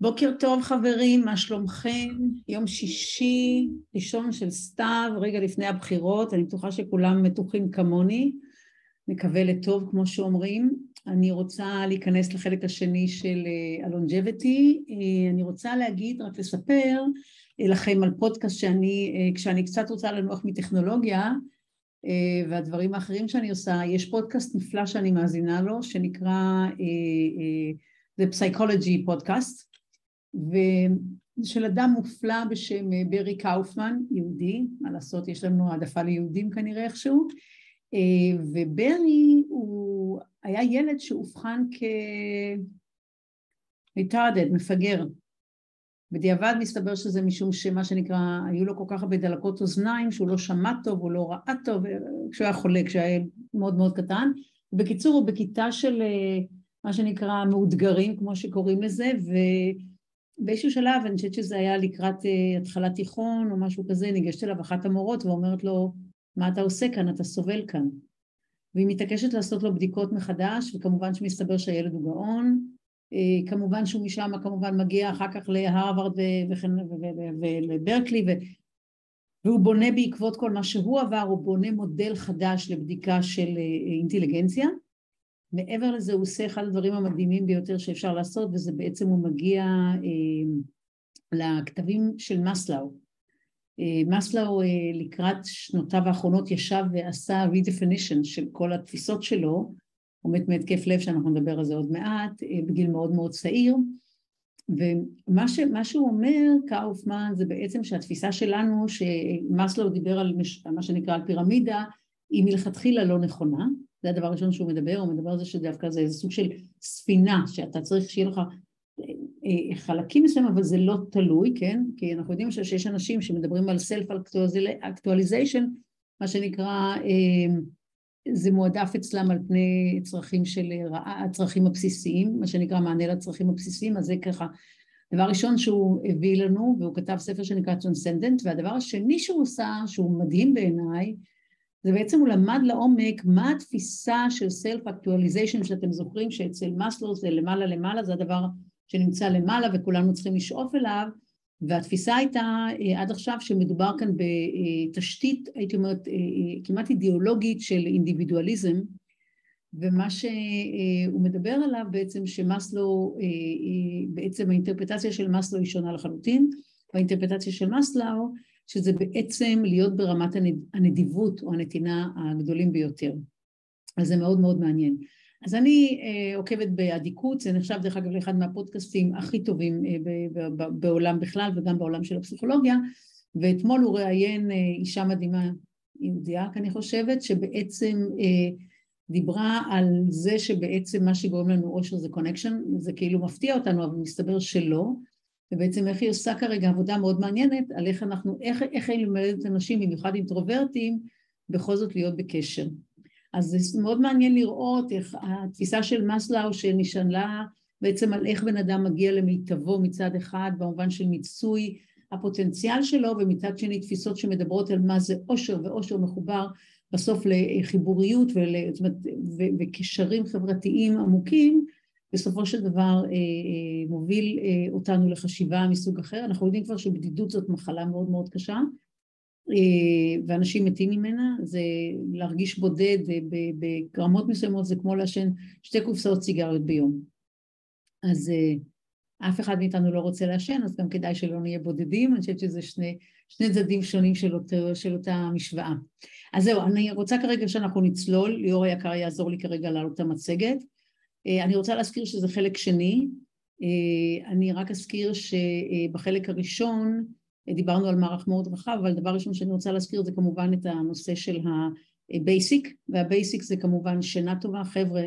בוקר טוב חברים, מה שלומכם? יום שישי, ראשון של סתיו, רגע לפני הבחירות, אני בטוחה שכולם מתוחים כמוני, מקווה לטוב כמו שאומרים. אני רוצה להיכנס לחלק השני של אה, אה, אני רוצה להגיד, רק לספר אה, לכם על פודקאסט שאני, כשאני קצת רוצה לנוח מטכנולוגיה, והדברים האחרים שאני עושה, יש פודקאסט נפלא שאני מאזינה לו, שנקרא The Psychology Podcast, ושל אדם מופלא בשם אה, ברי קאופמן, יהודי, מה לעשות, יש לנו העדפה ליהודים כנראה איכשהו, אה, וברי הוא היה ילד שאובחן כ-retarded, מפגר. בדיעבד מסתבר שזה משום שמה שנקרא, היו לו כל כך הרבה דלקות אוזניים שהוא לא שמע טוב, הוא לא ראה טוב, אה, כשהוא היה חולה, כשהוא היה מאוד מאוד קטן. בקיצור, הוא בכיתה של מה שנקרא מאותגרים, כמו שקוראים לזה, ו... באיזשהו שלב, אני חושבת שזה היה לקראת uh, התחלת תיכון או משהו כזה, ניגשת אליו אחת המורות ואומרת לו, מה אתה עושה כאן? אתה סובל כאן. והיא מתעקשת לעשות לו בדיקות מחדש, וכמובן שמסתבר שהילד הוא גאון, uh, כמובן שהוא משם כמובן מגיע אחר כך להרווארד ולברקלי, והוא בונה בעקבות כל מה שהוא עבר, הוא בונה מודל חדש לבדיקה של uh, אינטליגנציה. מעבר לזה הוא עושה אחד הדברים המדהימים ביותר שאפשר לעשות וזה בעצם הוא מגיע אה, לכתבים של מסלאו. אה, מסלאו אה, לקראת שנותיו האחרונות ישב ועשה redefinition של כל התפיסות שלו, הוא מת מהתקף לב שאנחנו נדבר על זה עוד מעט, אה, בגיל מאוד מאוד צעיר. ומה ש, שהוא אומר, קאופמן, זה בעצם שהתפיסה שלנו, שמסלו דיבר על מה שנקרא על פירמידה, היא מלכתחילה לא נכונה, זה הדבר הראשון שהוא מדבר, הוא מדבר על זה שדווקא זה איזה סוג של ספינה, שאתה צריך שיהיה לך אה, אה, חלקים מסוימים, אבל זה לא תלוי, כן? כי אנחנו יודעים שיש אנשים שמדברים על actualization, מה שנקרא, אה, זה מועדף אצלם על פני צרכים של הצרכים הבסיסיים, מה שנקרא מענה לצרכים הבסיסיים, אז זה ככה דבר ראשון שהוא הביא לנו, והוא כתב ספר שנקרא Transcendent, והדבר השני שהוא עושה, שהוא מדהים בעיניי, זה בעצם הוא למד לעומק מה התפיסה של actualization שאתם זוכרים שאצל מאסלו זה למעלה למעלה, זה הדבר שנמצא למעלה וכולנו צריכים לשאוף אליו, והתפיסה הייתה אה, עד עכשיו שמדובר כאן בתשתית, הייתי אומרת, אה, אה, כמעט אידיאולוגית של אינדיבידואליזם, ומה שהוא מדבר עליו בעצם שמאסלו, בעצם האינטרפטציה של מאסלו היא שונה לחלוטין, והאינטרפטציה של מאסלו שזה בעצם להיות ברמת הנדיבות או הנתינה הגדולים ביותר. אז זה מאוד מאוד מעניין. אז אני אה, עוקבת באדיקות, זה נחשב דרך אגב לאחד מהפודקאסטים הכי טובים אה, בעולם בכלל וגם בעולם של הפסיכולוגיה, ואתמול הוא ראיין אה, אישה מדהימה, יהודייה, אני חושבת, שבעצם אה, דיברה על זה שבעצם מה שגורם לנו אושר זה קונקשן, זה כאילו מפתיע אותנו, אבל מסתבר שלא, ובעצם איך היא עושה כרגע עבודה מאוד מעניינת על איך אנחנו, איך, איך היא לומדת אנשים, במיוחד אינטרוברטים, בכל זאת להיות בקשר. אז זה מאוד מעניין לראות איך התפיסה של מסלאו שנשאלה בעצם על איך בן אדם מגיע למיטבו מצד אחד במובן של מיצוי הפוטנציאל שלו ומצד שני תפיסות שמדברות על מה זה אושר ואושר מחובר בסוף לחיבוריות ול, אומרת, וקשרים חברתיים עמוקים בסופו של דבר אה, אה, מוביל אה, אותנו לחשיבה מסוג אחר. אנחנו יודעים כבר שבדידות זאת מחלה מאוד מאוד קשה, ואנשים מתים ממנה, זה להרגיש בודד ברמות מסוימות זה כמו לעשן שתי קופסאות סיגריות ביום. אז אף אחד מאיתנו לא רוצה לעשן, אז גם כדאי שלא נהיה בודדים, אני חושבת שזה שני, שני צדדים שונים של, אותו, של אותה משוואה. אז זהו, אני רוצה כרגע שאנחנו נצלול, ליאור היקר יעזור לי כרגע לעלות את המצגת. אה, אני רוצה להזכיר שזה חלק שני, אה, אני רק אזכיר שבחלק הראשון דיברנו על מערך מאוד רחב, אבל דבר ראשון שאני רוצה להזכיר זה כמובן את הנושא של ה basic, וה basic זה כמובן שינה טובה, חבר'ה,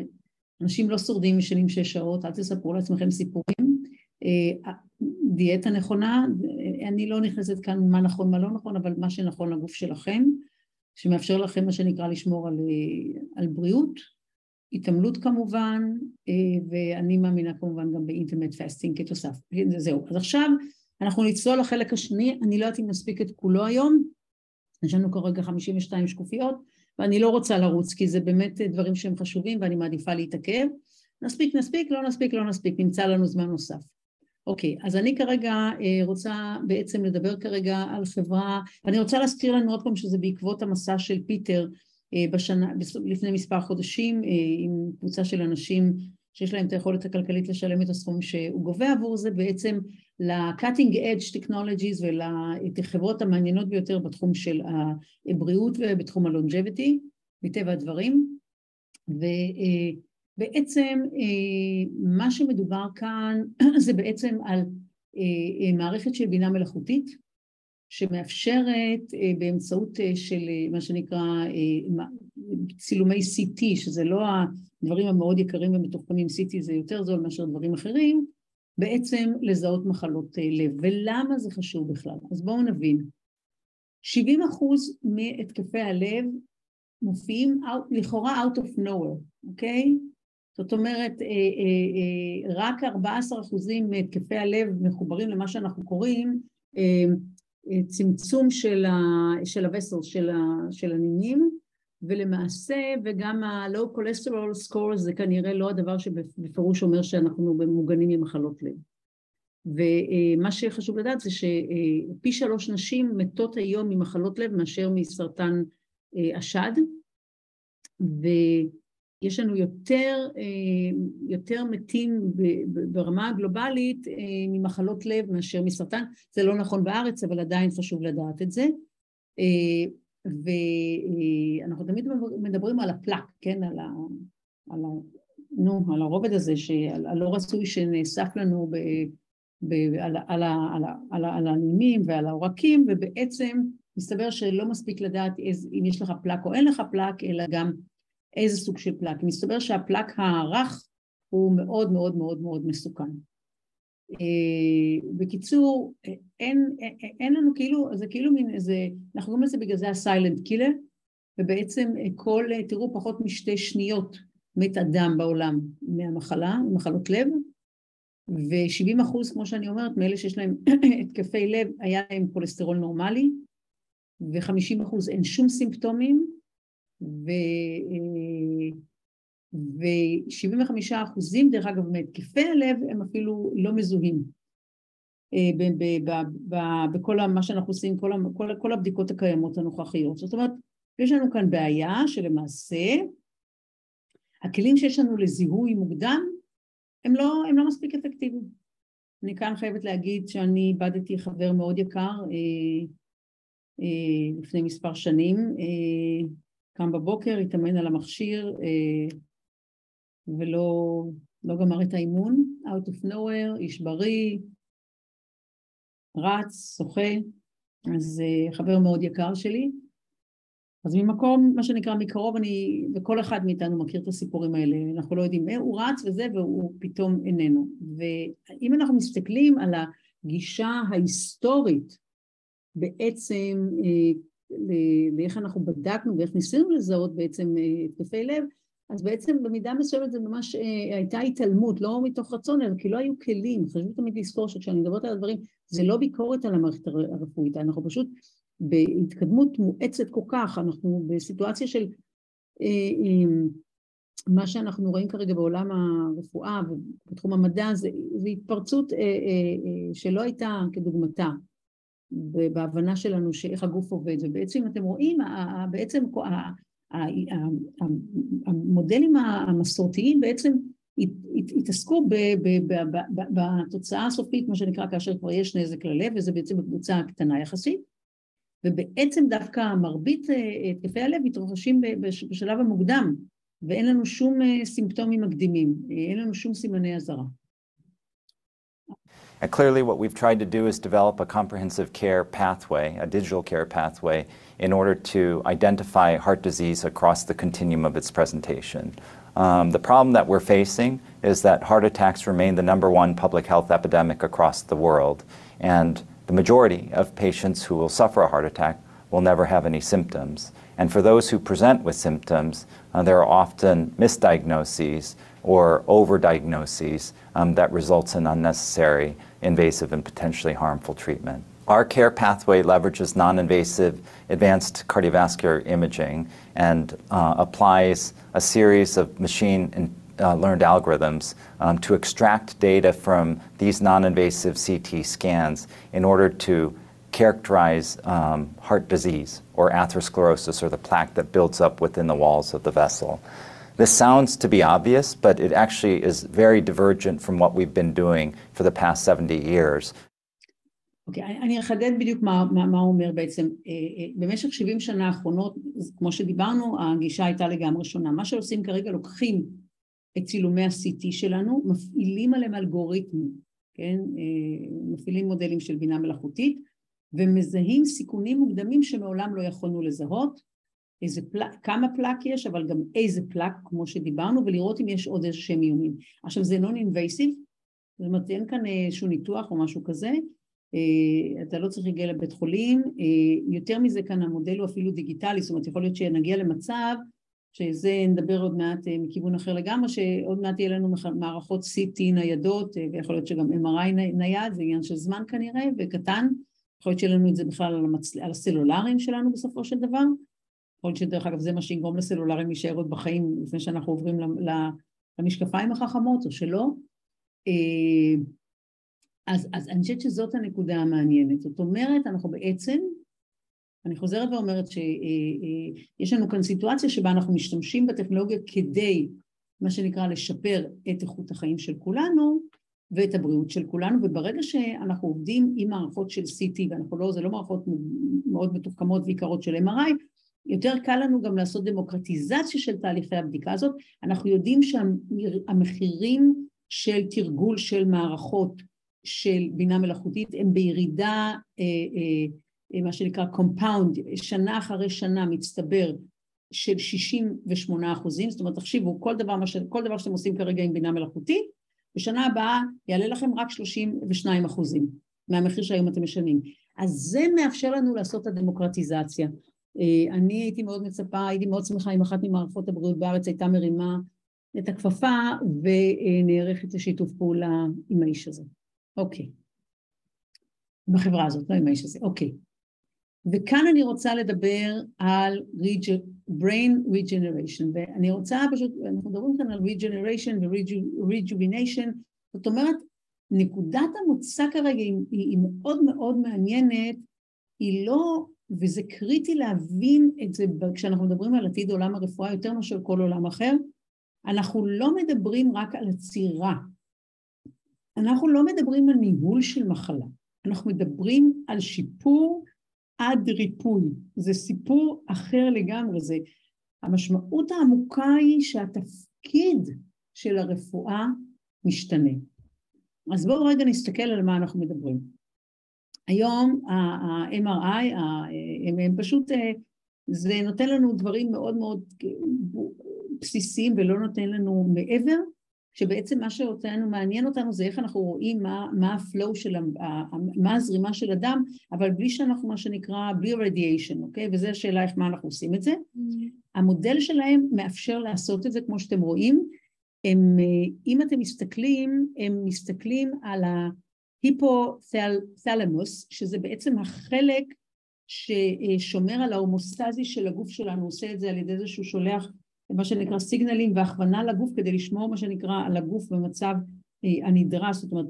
אנשים לא שורדים משנים שש שעות, אל תספרו לעצמכם סיפורים, אה, דיאטה נכונה, אני לא נכנסת כאן מה נכון מה לא נכון, אבל מה שנכון לגוף שלכם, שמאפשר לכם מה שנקרא לשמור על, על בריאות, התעמלות כמובן, אה, ואני מאמינה כמובן גם באינטרנט פסטינג כתוסף. זהו. אז עכשיו אנחנו נצלול לחלק השני, אני לא יודעת אם נספיק את כולו היום, יש לנו כרגע 52 שקופיות, ואני לא רוצה לרוץ, כי זה באמת דברים שהם חשובים ואני מעדיפה להתעכב. נספיק, נספיק, לא נספיק, לא נספיק, נמצא לנו זמן נוסף. אוקיי, אז אני כרגע אה, רוצה בעצם לדבר כרגע על חברה, אני רוצה להזכיר לנו עוד פעם שזה בעקבות המסע של פיטר בשנה, לפני מספר חודשים עם קבוצה של אנשים שיש להם את היכולת הכלכלית לשלם את הסכום שהוא גובה עבור זה, בעצם ל-cutting edge technologies ולחברות המעניינות ביותר בתחום של הבריאות ובתחום ה-longevity, מטבע הדברים. ובעצם מה שמדובר כאן זה בעצם על מערכת של בינה מלאכותית שמאפשרת באמצעות של מה שנקרא צילומי CT, שזה לא הדברים המאוד יקרים ומתוחכמים, CT זה יותר זול מאשר דברים אחרים, בעצם לזהות מחלות לב. ולמה זה חשוב בכלל? אז בואו נבין. 70 אחוז מהתקפי הלב מופיעים לכאורה out of nowhere, אוקיי? זאת אומרת, אה, אה, אה, רק 14 אחוזים מהתקפי הלב מחוברים למה שאנחנו קוראים צמצום של ה-vessels, של הנימים, ולמעשה, וגם ה-low cholesterol score זה כנראה לא הדבר שבפירוש אומר שאנחנו מוגנים ממחלות לב. ומה שחשוב לדעת זה שפי שלוש נשים מתות היום ממחלות לב מאשר מסרטן השד, ויש לנו יותר, יותר מתים ברמה הגלובלית ממחלות לב מאשר מסרטן, זה לא נכון בארץ אבל עדיין חשוב לדעת את זה. ואנחנו תמיד מדברים על הפלאק, כן, על, ה, על, ה, נו, על הרובד הזה, הלא רצוי שנאסף לנו ב, ב, על, הנימים ועל העורקים, ובעצם מסתבר שלא מספיק לדעת אם יש לך פלאק או אין לך פלאק, אלא גם איזה סוג של פלאק. מסתבר שהפלאק הרך הוא מאוד מאוד מאוד מאוד מסוכן. אה, בקיצור, אין, אין, לנו כאילו, זה כאילו מין איזה, אנחנו קוראים לזה בגלל זה ה silent killer, ובעצם כל, תראו, פחות משתי שניות מת אדם בעולם מהמחלה, ממחלות לב, ו-70 אחוז, כמו שאני אומרת, מאלה שיש להם התקפי לב, היה להם כולסטרול נורמלי, ו-50 אחוז אין שום סימפטומים, ו... אה, ו-75 אחוזים, דרך אגב, מהתקפי הלב הם אפילו לא מזוהים. אה, בכל מה שאנחנו עושים, כל, כל, כל הבדיקות הקיימות הנוכחיות. זאת אומרת, יש לנו כאן בעיה שלמעשה הכלים שיש לנו לזיהוי מוקדם הם לא, הם לא מספיק אפקטיביים. אני כאן חייבת להגיד שאני איבדתי חבר מאוד יקר אה, אה, לפני מספר שנים, אה, קם בבוקר, התאמן על המכשיר, אה, ולא לא גמר את האימון, out of nowhere, איש בריא, רץ, שוחה, אז uh, חבר מאוד יקר שלי. אז ממקום, מה שנקרא מקרוב, אני, וכל אחד מאיתנו מכיר את הסיפורים האלה, אנחנו לא יודעים, הוא רץ וזה, והוא פתאום איננו. ואם אנחנו מסתכלים על הגישה ההיסטורית בעצם, אה, לאיך אנחנו בדקנו ואיך ניסינו לזהות בעצם אה, התקפי לב, אז בעצם במידה מסוימת זה ממש אה, הייתה התעלמות, לא מתוך רצון, אלא כי לא היו כלים. חשוב תמיד לזכור שכשאני מדברת על הדברים, זה לא ביקורת על המערכת הרפואית, אנחנו פשוט בהתקדמות מואצת כל כך, אנחנו בסיטואציה של אה, מה שאנחנו רואים כרגע בעולם הרפואה ובתחום המדע, זה, זה התפרצות שלא הייתה כדוגמתה. בהבנה שלנו שאיך הגוף עובד, ובעצם אתם רואים, בעצם המודלים המסורתיים בעצם התעסקו בתוצאה הסופית, מה שנקרא, כאשר כבר יש נזק ללב, וזה בעצם בקבוצה קטנה יחסית, ובעצם דווקא מרבית אה, התקפי הלב מתרחשים בשלב המוקדם, ואין לנו שום אה, סימפטומים מקדימים, אה, אין לנו שום סימני אזהרה. And clearly what we've tried to do is develop a comprehensive care pathway, a digital care pathway, in order to identify heart disease across the continuum of its presentation. Um, the problem that we're facing is that heart attacks remain the number one public health epidemic across the world, and the majority of patients who will suffer a heart attack will never have any symptoms. And for those who present with symptoms, uh, there are often misdiagnoses or overdiagnoses um, that results in unnecessary invasive and potentially harmful treatment. Our care pathway leverages non-invasive advanced cardiovascular imaging and uh, applies a series of machine uh, learned algorithms um, to extract data from these non-invasive CT scans in order to characterize um, heart disease or atherosclerosis or the plaque that builds up within the walls of the vessel. This sounds to be obvious, but it actually is very divergent from what we've been doing for the past 70 years. אוקיי, okay, אני אחדד בדיוק מה, מה, מה הוא אומר בעצם. במשך 70 שנה האחרונות, כמו שדיברנו, הגישה הייתה לגמרי שונה. מה שעושים כרגע, לוקחים את צילומי ה-CT שלנו, מפעילים עליהם אלגוריתמים, כן? מפעילים מודלים של בינה מלאכותית, ומזהים סיכונים מוקדמים שמעולם לא יכולנו לזהות, איזה פלק, כמה פלק יש, אבל גם איזה פלק, כמו שדיברנו, ולראות אם יש עוד איזה שהם איומים. עכשיו זה non-invasive, זאת אומרת אין כאן איזשהו ניתוח או משהו כזה, אתה לא צריך להגיע לבית חולים, יותר מזה כאן המודל הוא אפילו דיגיטלי, זאת אומרת יכול להיות שנגיע למצב שזה נדבר עוד מעט מכיוון אחר לגמרי, שעוד מעט יהיה לנו מערכות CT ניידות ויכול להיות שגם MRI נייד, זה עניין של זמן כנראה וקטן, יכול להיות שיהיה לנו את זה בכלל על, המצ... על הסלולריים שלנו בסופו של דבר, יכול להיות שדרך אגב זה מה שיגרום לסלולריים להישאר עוד בחיים לפני שאנחנו עוברים למשקפיים החכמות או שלא. אז, אז אני חושבת שזאת הנקודה המעניינת. זאת אומרת, אנחנו בעצם, אני חוזרת ואומרת שיש לנו כאן סיטואציה שבה אנחנו משתמשים בטכנולוגיה כדי, מה שנקרא, לשפר את איכות החיים של כולנו ואת הבריאות של כולנו, וברגע שאנחנו עובדים עם מערכות של CT, ואנחנו לא, זה לא מערכות מאוד מתוחכמות ויקרות של MRI, יותר קל לנו גם לעשות דמוקרטיזציה של תהליכי הבדיקה הזאת. אנחנו יודעים שהמחירים של תרגול של מערכות של בינה מלאכותית הם בירידה, אה, אה, מה שנקרא compound, שנה אחרי שנה מצטבר של 68 אחוזים, זאת אומרת תחשיבו כל דבר, כל דבר שאתם עושים כרגע עם בינה מלאכותית, בשנה הבאה יעלה לכם רק 32 אחוזים מהמחיר שהיום אתם משלמים. אז זה מאפשר לנו לעשות את הדמוקרטיזציה. אני הייתי מאוד מצפה, הייתי מאוד שמחה אם אחת ממערכות הבריאות בארץ הייתה מרימה את הכפפה ונערכת לשיתוף פעולה עם האיש הזה. אוקיי. בחברה הזאת, לא עם האיש הזה, אוקיי. וכאן אני רוצה לדבר על brain regeneration, ואני רוצה פשוט, אנחנו מדברים כאן על regeneration ו-rejuvenation, זאת אומרת, נקודת המוצא כרגע היא, היא מאוד מאוד מעניינת, היא לא, וזה קריטי להבין את זה כשאנחנו מדברים על עתיד עולם הרפואה יותר מאשר כל עולם אחר, אנחנו לא מדברים רק על עצירה, אנחנו לא מדברים על ניהול של מחלה, אנחנו מדברים על שיפור עד ריפוי, זה סיפור אחר לגמרי, זה המשמעות העמוקה היא שהתפקיד של הרפואה משתנה. אז בואו רגע נסתכל על מה אנחנו מדברים. היום ה-MRI, הם פשוט, אה, זה נותן לנו דברים מאוד מאוד בסיסיים ולא נותן לנו מעבר, שבעצם מה שאותנו מעניין אותנו זה איך אנחנו רואים מה, מה הפלואו של, מה הזרימה של הדם, אבל בלי שאנחנו מה שנקרא, בלי רדיאשן, אוקיי? וזו השאלה איך מה אנחנו עושים את זה. Mm-hmm. המודל שלהם מאפשר לעשות את זה כמו שאתם רואים. הם, אם אתם מסתכלים, הם מסתכלים על ההיפותלמוס, שזה בעצם החלק ששומר על ההומאוסטזיס של הגוף שלנו, עושה את זה על ידי זה שהוא שולח מה שנקרא סיגנלים והכוונה לגוף כדי לשמור מה שנקרא על הגוף במצב אה, הנדרש, זאת אומרת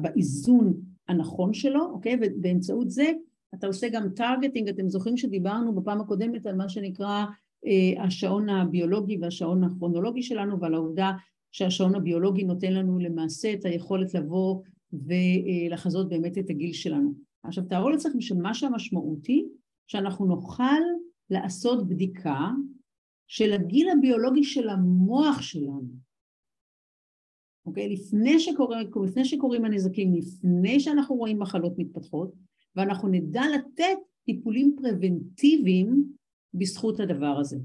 באיזון הנכון שלו, אוקיי? ובאמצעות זה אתה עושה גם targeting, אתם זוכרים שדיברנו בפעם הקודמת על מה שנקרא אה, השעון הביולוגי והשעון הכרונולוגי שלנו ועל העובדה שהשעון הביולוגי נותן לנו למעשה את היכולת לבוא ולחזות באמת את הגיל שלנו. עכשיו תארו לעצמכם שמה שהמשמעות היא שאנחנו נוכל לעשות בדיקה של הגיל הביולוגי של המוח שלנו. אוקיי? לפני, שקורה, לפני שקורים הנזקים, לפני שאנחנו רואים מחלות מתפתחות, ואנחנו נדע לתת טיפולים פרבנטיביים בזכות הדבר הזה,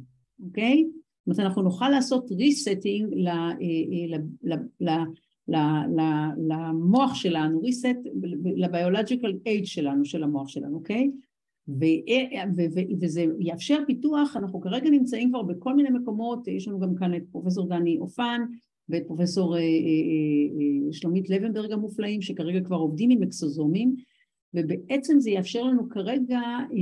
אוקיי? זאת אומרת, אנחנו נוכל לעשות ריסטינג למוח שלנו, ריסט לביולוג'יקל אייג' שלנו, של המוח שלנו, אוקיי? וזה יאפשר פיתוח, אנחנו כרגע נמצאים כבר בכל מיני מקומות, יש לנו גם כאן את פרופסור דני אופן ואת פרופסור אה, אה, אה, שלומית לבנברג המופלאים שכרגע כבר עובדים עם אקסוזומים ובעצם זה יאפשר לנו כרגע,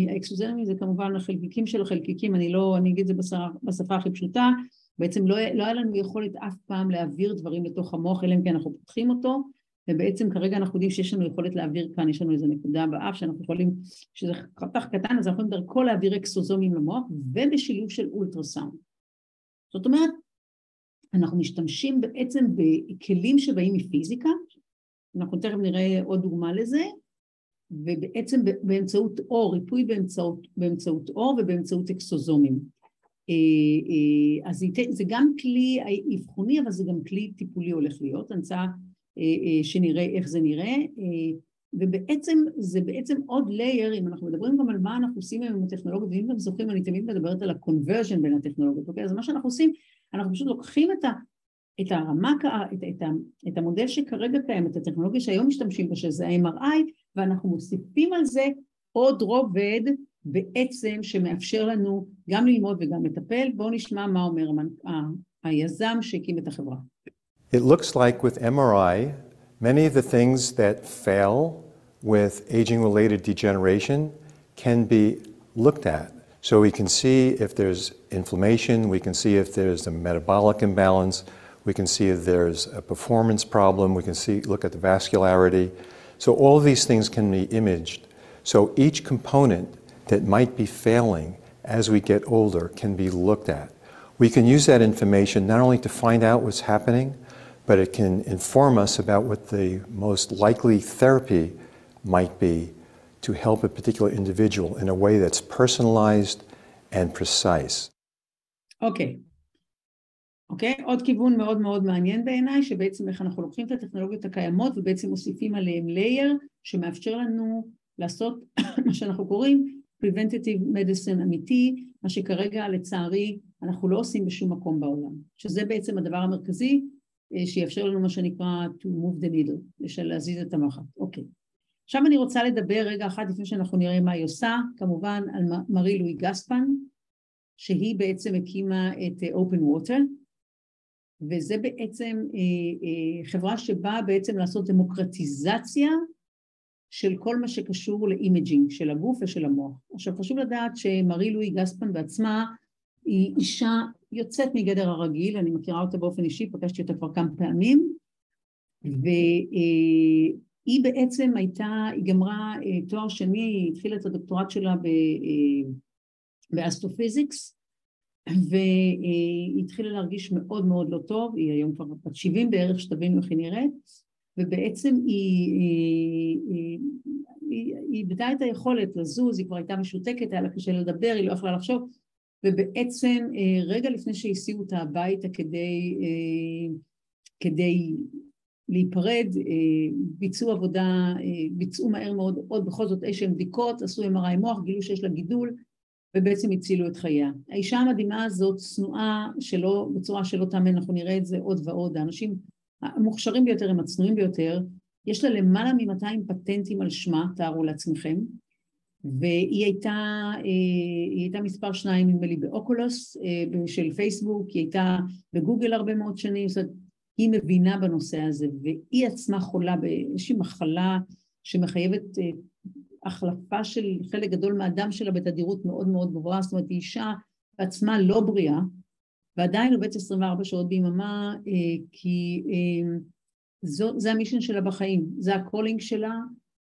האקסוזומים זה כמובן החלקיקים של החלקיקים, אני לא, אני אגיד את זה בשפה, בשפה הכי פשוטה, בעצם לא, לא היה לנו יכולת אף פעם להעביר דברים לתוך המוח, אלא אם כן אנחנו פותחים אותו, ובעצם כרגע אנחנו יודעים שיש לנו יכולת להעביר כאן, יש לנו איזו נקודה באף שאנחנו יכולים, שזה חתך קטן, אז אנחנו יכולים דרכו להעביר אקסוזומים למוח, ובשילוב של אולטרסאונד. זאת אומרת, אנחנו משתמשים בעצם בכלים שבאים מפיזיקה, אנחנו תכף נראה עוד דוגמה לזה, ובעצם באמצעות אור, ריפוי באמצעות, באמצעות אור ובאמצעות אקסוזומים. אה, אה, אז זה גם כלי אבחוני, אבל זה גם כלי טיפולי הולך להיות, רוצה אה, שנראה איך זה נראה, ובעצם זה בעצם עוד לייר, אם אנחנו מדברים גם על מה אנחנו עושים היום עם הטכנולוגיה, ואם אתם זוכרים, אני תמיד מדברת על ה-conversion בין הטכנולוגיות, אוקיי? אז מה שאנחנו עושים, אנחנו פשוט לוקחים את, ה, את הרמה, את, את, את המודל שכרגע קיים, את הטכנולוגיה שהיום משתמשים בה, שזה ה-MRI, ואנחנו מוסיפים על זה עוד רובד בעצם שמאפשר לנו גם ללמוד וגם לטפל. בואו נשמע מה אומר היזם שהקים את החברה. It looks like with MRI, many of the things that fail with aging-related degeneration can be looked at. So we can see if there's inflammation, we can see if there's a metabolic imbalance, we can see if there's a performance problem, we can see look at the vascularity. So all of these things can be imaged. So each component that might be failing as we get older can be looked at. We can use that information not only to find out what's happening, but it can inform us about what the most likely therapy might be to help a particular individual in a way that's personalized and precise. Okay. אוקיי? Okay? עוד כיוון מאוד מאוד מעניין בעיניי, שבעצם איך אנחנו לוקחים את הטכנולוגיות הקיימות ובעצם מוסיפים עליהן לייר שמאפשר לנו לעשות מה שאנחנו קוראים Preventative Medicine אמיתי, מה שכרגע לצערי אנחנו לא עושים בשום מקום בעולם, שזה בעצם הדבר המרכזי אה, שיאפשר לנו מה שנקרא to move the needle, להזיז את המחט. אוקיי. עכשיו אני רוצה לדבר רגע אחד לפני שאנחנו נראה מה היא עושה, כמובן על מרי לו ג'פסן, שהיא בעצם הקימה את אה, Open Water, וזה בעצם אה, חברה שבאה בעצם לעשות דמוקרטיזציה של כל מה שקשור ל imaging של הגוף ושל המוח. עכשיו חשוב לדעת שמרי לו ג'פסן בעצמה היא אישה יוצאת מגדר הרגיל, אני מכירה אותה באופן אישי, פגשתי אותה כבר כמה פעמים, והיא בעצם הייתה, היא גמרה אה, תואר שני, היא התחילה את הדוקטורט שלה ב astrophysics, והיא התחילה להרגיש מאוד מאוד לא טוב, היא היום כבר בת 70 בערך, שתבינו איך היא נראית, ובעצם היא, היא, היא, היא איבדה את היכולת לזוז, היא כבר הייתה משותקת, היה לה קשה לדבר, היא לא יכלה לחשוב, ובעצם אה, רגע לפני שהסיעו אותה הביתה כדי, אה, כדי להיפרד, אה, ביצעו עבודה, ביצעו מהר מאוד עוד בכל זאת איזשהן בדיקות, עשו MRI מוח, גילו שיש לה גידול, ובעצם הצילו את חייה. האישה המדהימה הזאת צנועה שלא, בצורה שלא תאמן, אנחנו נראה את זה עוד ועוד, האנשים המוכשרים ביותר הם הצנועים ביותר, יש לה למעלה מ-200 פטנטים על שמה, תארו לעצמכם, והיא הייתה, אה, היא הייתה מספר שניים נדמה לי באוקולוס אה, של פייסבוק, היא הייתה בגוגל הרבה מאוד שנים, זאת אומרת, היא מבינה בנושא הזה, והיא עצמה חולה באיזושהי מחלה שמחייבת אה, החלפה של חלק גדול מהדם שלה בתדירות מאוד מאוד גבוהה, זאת אומרת היא אישה בעצמה לא בריאה, ועדיין עובדת 24 שעות ביממה, אה, כי אה, זו, זה ה mission שלה בחיים, זה ה calling שלה,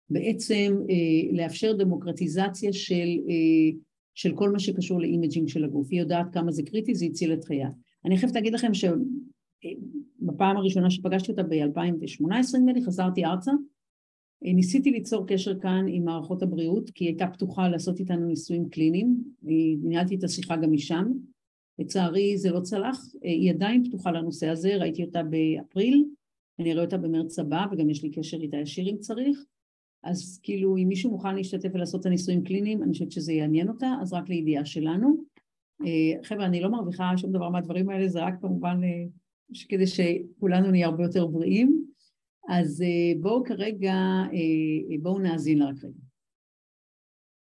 בעצם אה, לאפשר דמוקרטיזציה של, של כל מה שקשור ל imaging של הגוף. היא יודעת כמה זה קריטי, זה הציל את חייה. אני חייבת להגיד לכם שבפעם הראשונה שפגשתי אותה ב-2018 נדמה לי, חזרתי ארצה, ניסיתי ליצור קשר כאן עם מערכות הבריאות, כי היא הייתה פתוחה לעשות איתנו ניסויים קליניים, ניהלתי את השיחה גם משם, לצערי זה לא צלח, היא עדיין פתוחה לנושא הזה, ראיתי אותה באפריל, אני אראה אותה במרץ הבא וגם יש לי קשר איתה ישיר אם צריך, אז כאילו אם מישהו מוכן להשתתף ולעשות את הניסויים קליניים, אני חושבת שזה יעניין אותה, אז רק לידיעה שלנו. אה, חבר'ה, אני לא מרוויחה שום דבר מהדברים האלה, זה רק כמובן אה, כדי שכולנו נהיה הרבה יותר בריאים. אז אה, בואו כרגע, בואו נאזין לה רק רגע.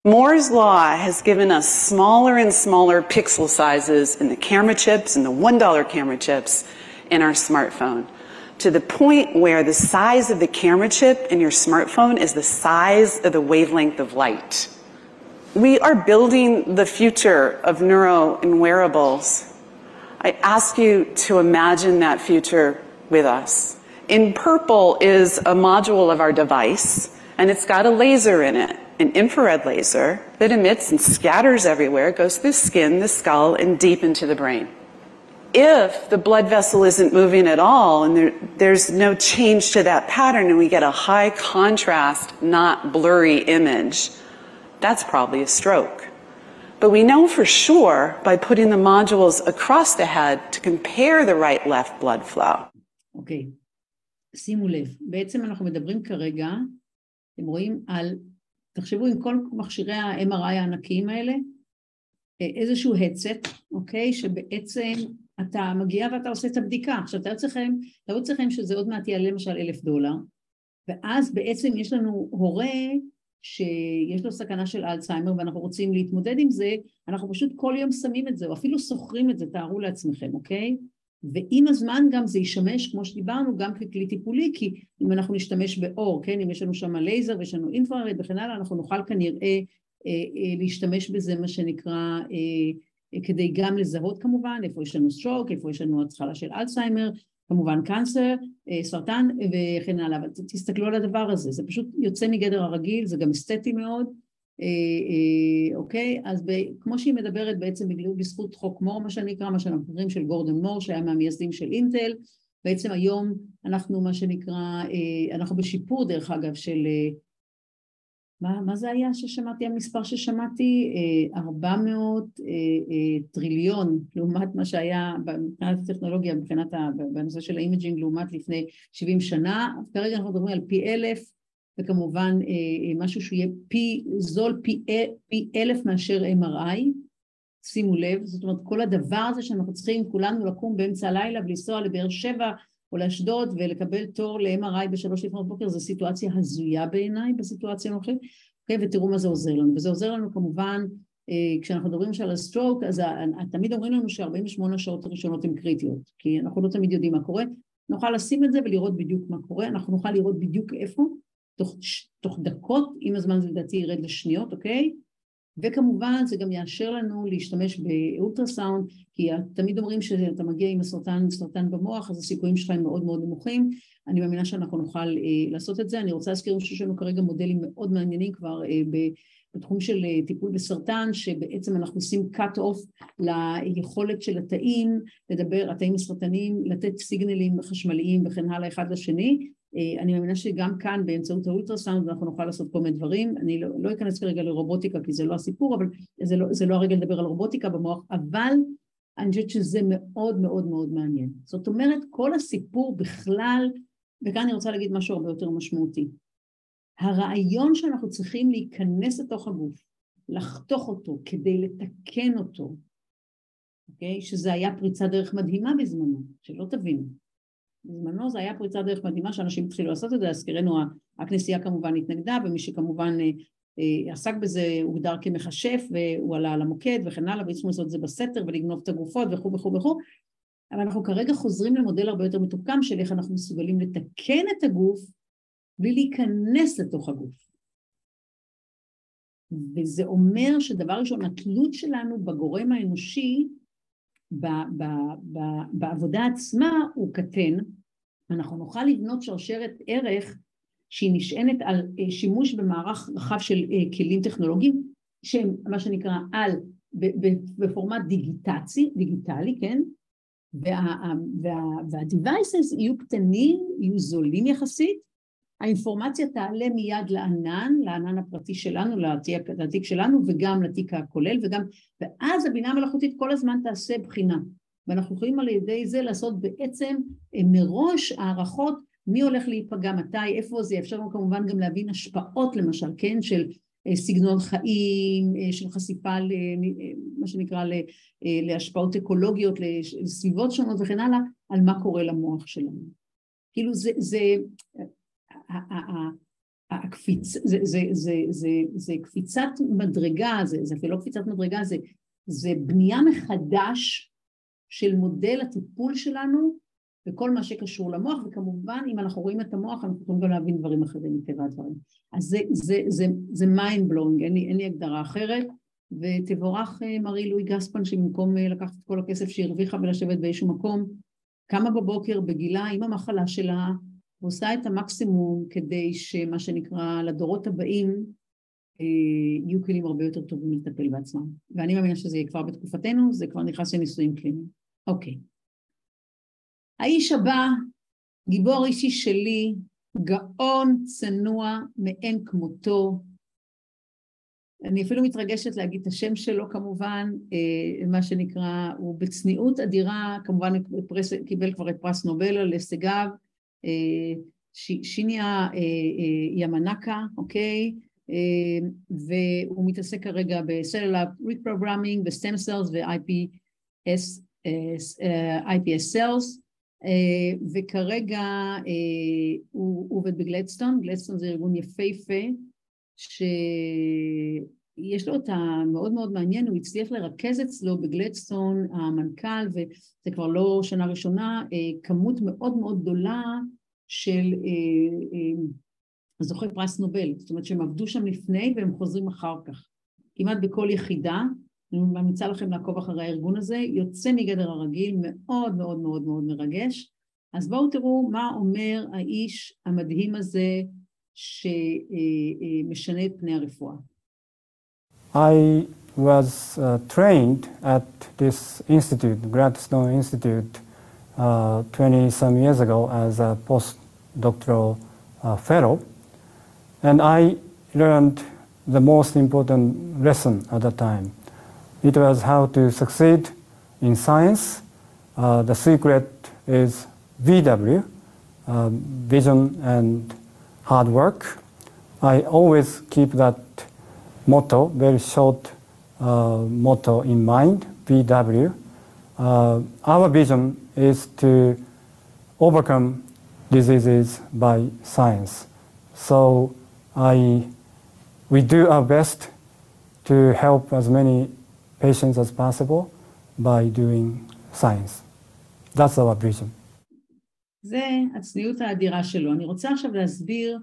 Moore's Law has given us smaller and smaller pixel sizes in the camera chips and the $1 camera chips in our smartphone to the point where the size of the camera chip in your smartphone is the size of the wavelength of light. We are building the future of neuro and wearables. I ask you to imagine that future with us. In purple is a module of our device, and it's got a laser in it, an infrared laser that emits and scatters everywhere, goes through skin, the skull, and deep into the brain. If the blood vessel isn't moving at all and there, there's no change to that pattern and we get a high contrast, not blurry image, that's probably a stroke. But we know for sure by putting the modules across the head to compare the right-left blood flow. אוקיי, שימו לב, בעצם אנחנו מדברים כרגע, אתם רואים על, תחשבו עם כל מכשירי ה-MRI הענקיים האלה, איזשהו headset, אוקיי, שבעצם אתה מגיע ואתה עושה את הבדיקה. עכשיו תארו לכם, תארו לכם שזה עוד מעט יעלה למשל אלף דולר, ואז בעצם יש לנו הורה שיש לו סכנה של אלצהיימר ואנחנו רוצים להתמודד עם זה, אנחנו פשוט כל יום שמים את זה, או אפילו שוכרים את זה, תארו לעצמכם, אוקיי? ועם הזמן גם זה ישמש, כמו שדיברנו, גם ככלי טיפולי, כי אם אנחנו נשתמש באור, כן, אם יש לנו שם לייזר ויש לנו אינפרארד וכן הלאה, אנחנו נוכל כנראה אה, אה, להשתמש בזה, מה שנקרא, אה, כדי גם לזהות כמובן איפה יש לנו סטרוק, איפה יש לנו התחלה של אלצהיימר, כמובן קאנסר, סרטן וכן הלאה, אבל תסתכלו על הדבר הזה, זה פשוט יוצא מגדר הרגיל, זה גם אסתטי מאוד, אוקיי? אז ב, כמו שהיא מדברת בעצם בזכות חוק מור, מה שנקרא, מה שאנחנו קוראים של גורדון מור, שהיה מהמייסדים של אינטל, בעצם היום אנחנו מה שנקרא, אנחנו בשיפור דרך אגב של מה, מה זה היה ששמעתי, המספר ששמעתי? 400 אה, אה, אה, טריליון לעומת מה שהיה מבחינת הטכנולוגיה, מבחינת בנושא של ה imaging לעומת לפני 70 שנה, כרגע אנחנו מדברים על פי אלף וכמובן משהו שיהיה פי זול פי, פי אלף מאשר MRI, שימו לב, זאת אומרת כל הדבר הזה שאנחנו צריכים כולנו לקום באמצע הלילה ולנסוע לבאר שבע או לאשדוד ולקבל תור ל-MRI בשלוש לפנות בוקר זו סיטואציה הזויה בעיניי בסיטואציה הנוכחית, אוקיי? ותראו מה זה עוזר לנו. וזה עוזר לנו כמובן, אה, כשאנחנו מדברים על הסטרוק, אז תמיד אומרים לנו ש-48 השעות הראשונות הן קריטיות, כי אנחנו לא תמיד יודעים מה קורה. נוכל לשים את זה ולראות בדיוק מה קורה, אנחנו נוכל לראות בדיוק איפה, תוך, תוך דקות, אם הזמן זה לדעתי ירד לשניות, אוקיי? וכמובן זה גם יאשר לנו להשתמש באולטרסאונד, כי תמיד אומרים שאתה מגיע עם הסרטן, סרטן במוח, אז הסיכויים שלך הם מאוד מאוד נמוכים. אני מאמינה שאנחנו נוכל אה, לעשות את זה. אני רוצה להזכיר שיש לנו כרגע מודלים מאוד מעניינים כבר אה, בתחום של אה, טיפול בסרטן, שבעצם אנחנו עושים cut off ליכולת של התאים לדבר, התאים הסרטניים, לתת סיגנלים חשמליים וכן הלאה אחד לשני, אני מאמינה שגם כאן באמצעות האולטרסאונד אנחנו נוכל לעשות כל מיני דברים, אני לא, לא אכנס כרגע לרובוטיקה כי זה לא הסיפור, אבל זה לא, זה לא הרגע לדבר על רובוטיקה במוח, אבל אני חושבת שזה מאוד מאוד מאוד מעניין. זאת אומרת, כל הסיפור בכלל, וכאן אני רוצה להגיד משהו הרבה יותר משמעותי. הרעיון שאנחנו צריכים להיכנס לתוך הגוף, לחתוך אותו כדי לתקן אותו, אוקיי? שזה היה פריצת דרך מדהימה בזמנו, שלא תבינו. בזמנו זה היה פריצת דרך מדהימה שאנשים התחילו לעשות את זה, להזכירנו הכנסייה כמובן התנגדה ומי שכמובן אה, אה, עסק בזה הוגדר כמכשף והוא עלה על המוקד וכן הלאה והצליחו לעשות את זה בסתר ולגנוב את הגופות וכו' וכו' וכו' אבל אנחנו כרגע חוזרים למודל הרבה יותר מתוחכם של איך אנחנו מסוגלים לתקן את הגוף בלי להיכנס לתוך הגוף. וזה אומר שדבר ראשון, התלות שלנו בגורם האנושי ב, ב, ב, בעבודה עצמה הוא קטן, אנחנו נוכל לבנות שרשרת ערך שהיא נשענת על אה, שימוש במערך רחב של אה, כלים טכנולוגיים שהם מה שנקרא על בפורמט דיגיטצי, דיגיטלי, כן? וה-devices יהיו קטנים, יהיו זולים יחסית, האינפורמציה תעלה מיד לענן, לענן הפרטי שלנו, לתיק שלנו וגם לתיק הכולל וגם, ואז הבינה המלאכותית כל הזמן תעשה בחינה ואנחנו יכולים על ידי זה לעשות בעצם אה, מראש הערכות מי הולך להיפגע, מתי, איפה זה, אפשר לנו כמובן גם להבין השפעות למשל, כן, של אה, סגנון חיים, אה, של חשיפה למה שנקרא להשפעות אקולוגיות, לסביבות שונות וכן הלאה, על מה קורה למוח שלנו. כאילו זה, זה הקפיצ... זה, זה, זה, זה, זה זה קפיצת מדרגה, זה, זה לא קפיצת מדרגה, זה, זה בנייה מחדש של מודל הטיפול שלנו וכל מה שקשור למוח, וכמובן אם אנחנו רואים את המוח אנחנו יכולים גם להבין דברים אחרים מטבע הדברים. אז זה, זה, זה, זה mind blowing, אין לי, אין לי הגדרה אחרת, ותבורך מרי לואי גספן שבמקום לקחת את כל הכסף שהרוויחה ולשבת באיזשהו מקום, קמה בבוקר בגילה עם המחלה שלה, ועושה את המקסימום כדי שמה שנקרא לדורות הבאים יהיו כלים הרבה יותר טובים לטפל בעצמם. ואני מאמינה שזה יהיה כבר בתקופתנו, זה כבר נכנס לניסויים קליניים. אוקיי. האיש הבא, גיבור אישי שלי, גאון צנוע מאין כמותו. אני אפילו מתרגשת להגיד את השם שלו כמובן, מה שנקרא, הוא בצניעות אדירה, כמובן פרס, קיבל כבר את פרס נובל על הישגיו, שיניה ימנקה, אוקיי? והוא מתעסק כרגע ב cellular reprogramming, ב stem cells ו-IPS cells, וכרגע הוא עובד בגלדסטון, גלדסטון זה ארגון יפהפה, שיש לו את המאוד מאוד מעניין, הוא הצליח לרכז אצלו בגלדסטון המנכ"ל, וזה כבר לא שנה ראשונה, כמות מאוד מאוד גדולה של זוכי פרס נובל, זאת אומרת שהם עבדו שם לפני והם חוזרים אחר כך. כמעט בכל יחידה, אני ממליצה לכם לעקוב אחרי הארגון הזה, יוצא מגדר הרגיל, מאוד מאוד מאוד מאוד מרגש. אז בואו תראו מה אומר האיש המדהים הזה שמשנה את פני הרפואה. I was uh, trained at this institute, Gladstone Institute, uh, 20 some years ago as a postdoctoral uh, fellow. And I learned the most important lesson at that time. It was how to succeed in science. Uh, the secret is VW, uh, vision and hard work. I always keep that motto, very short uh, motto in mind, VW. Uh, our vision is to overcome diseases by science. So I, we do our best to help as many patients as possible by doing science. That's our vision. זה הצניעות האדירה שלו. אני רוצה עכשיו להסביר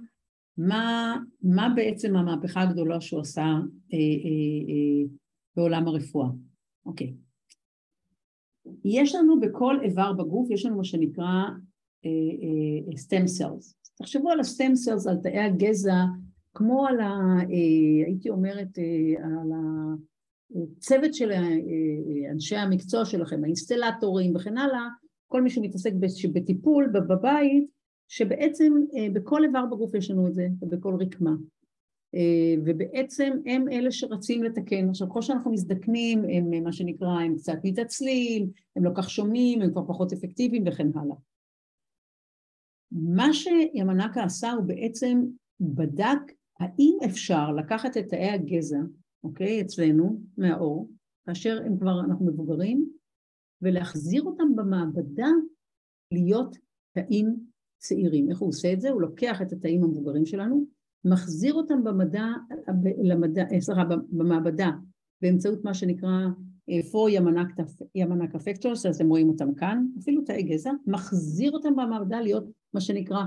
מה, מה בעצם המהפכה הגדולה שהוא עשה אה, אה, אה, בעולם הרפואה. אוקיי. יש לנו בכל איבר בגוף, יש לנו מה שנקרא אה, אה, stem cells. תחשבו על הסטם סלס, על תאי הגזע, כמו על ה... הייתי אומרת, על הצוות של אנשי המקצוע שלכם, האינסטלטורים וכן הלאה, כל מי שמתעסק בטיפול בבית, שבעצם בכל איבר בגוף יש לנו את זה, ובכל רקמה. ובעצם הם אלה שרצים לתקן. עכשיו, ככל שאנחנו מזדקנים, הם מה שנקרא, הם קצת מתעצלים, הם לא כך שומעים, הם כבר פחות אפקטיביים וכן הלאה. מה שימנקה עשה הוא בעצם בדק האם אפשר לקחת את תאי הגזע, אוקיי, אצלנו, מהאור, כאשר הם כבר, אנחנו מבוגרים, ולהחזיר אותם במעבדה להיות תאים צעירים. איך הוא עושה את זה? הוא לוקח את התאים המבוגרים שלנו, מחזיר אותם במדע, למדע, סליחה, במעבדה, באמצעות מה שנקרא פור ימנק אפקטורס, אז אתם רואים אותם כאן, אפילו תאי גזע, מחזיר אותם במעבדה להיות מה שנקרא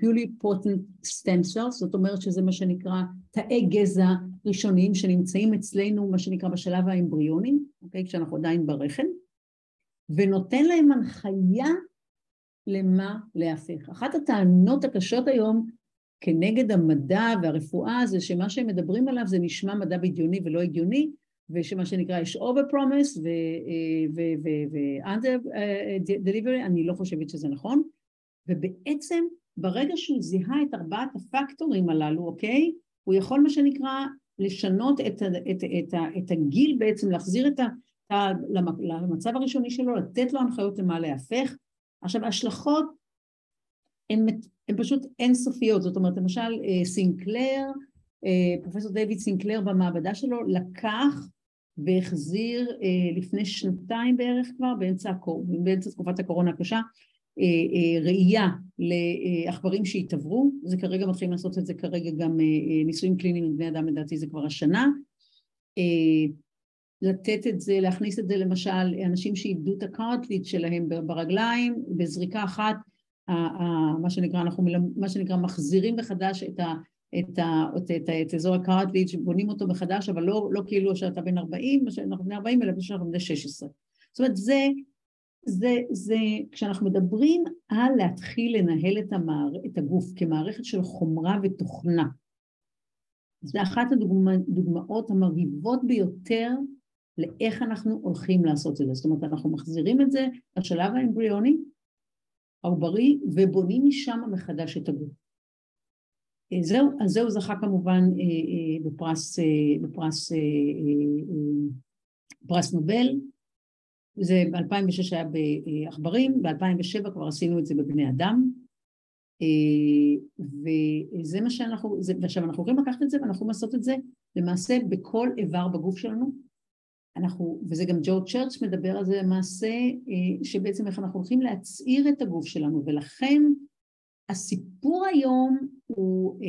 purely potent stem cells, זאת אומרת שזה מה שנקרא תאי גזע ראשונים שנמצאים אצלנו, מה שנקרא בשלב האמבריוני, אוקיי? כשאנחנו עדיין ברחם, ונותן להם הנחיה למה להפך. אחת הטענות הקשות היום כנגד המדע והרפואה זה שמה שהם מדברים עליו זה נשמע מדע בדיוני ולא הגיוני, ושמה שנקרא יש over promise ו-under delivery, אני לא חושבת שזה נכון, ובעצם ברגע שהוא זיהה את ארבעת הפקטורים הללו, אוקיי, הוא יכול מה שנקרא לשנות את, את, את, את הגיל בעצם, להחזיר את ה, למצב הראשוני שלו, לתת לו הנחיות למה להפוך. עכשיו ההשלכות הן פשוט אינסופיות, זאת אומרת למשל סינקלר, פרופסור דיוויד סינקלר במעבדה שלו לקח והחזיר אה, לפני שנתיים בערך כבר, באמצע, באמצע תקופת הקורונה הקשה, אה, אה, ראייה לעכברים שהתעוורו, זה כרגע מתחילים לעשות את זה כרגע גם ניסויים קליניים עם בני אדם, לדעתי זה כבר השנה. לתת את זה, להכניס את זה למשל, אנשים שאיבדו את הקארטליד שלהם ברגליים, בזריקה אחת, מה שנקרא, אנחנו מה שנקרא מחזירים מחדש את ה... את, ה, את, את, את אזור הקרטליג' בונים אותו מחדש, אבל לא, לא כאילו שאתה בן 40, שאנחנו בני 40, אלא שאנחנו בני 16. זאת אומרת, זה, זה, זה, כשאנחנו מדברים על להתחיל לנהל את, המער, את הגוף כמערכת של חומרה ותוכנה, זה אחת הדוגמאות המרהיבות ביותר לאיך אנחנו הולכים לעשות את זה. זאת אומרת, אנחנו מחזירים את זה לשלב האמבריוני, העוברי, ובונים משם מחדש את הגוף. אה, זהו, אז זהו זכה כמובן אה, אה, בפרס, בפרס פרס נובל, זה ב-2006 היה בעכברים, ב-2007 כבר עשינו את זה בבני אדם, וזה מה שאנחנו, זה, ועכשיו אנחנו יכולים לקחת את זה ואנחנו יכולים לעשות את זה למעשה בכל איבר בגוף שלנו, אנחנו, וזה גם ג'ו צ'רץ' מדבר על זה למעשה, שבעצם איך אנחנו הולכים להצעיר את הגוף שלנו, ולכן הסיפור היום הוא אה,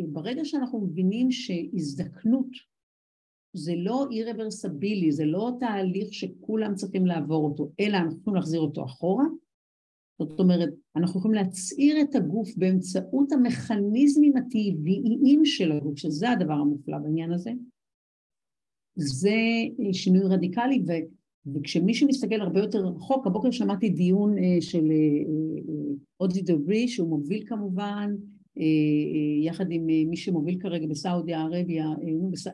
אה, ברגע שאנחנו מבינים שהזדקנות זה לא אי-רוורסבילי, זה לא תהליך שכולם צריכים לעבור אותו, אלא אנחנו יכולים להחזיר אותו אחורה. זאת אומרת, אנחנו יכולים להצעיר את הגוף באמצעות המכניזמים הטבעיים של הגוף, שזה הדבר המופלא בעניין הזה. זה אה, שינוי רדיקלי, ו, וכמי שמסתכל הרבה יותר רחוק, הבוקר שמעתי דיון של אוברי דה גריי, שהוא מוביל כמובן, אה, אה, יחד עם אה, מי שמוביל כרגע בסעודיה ערביה,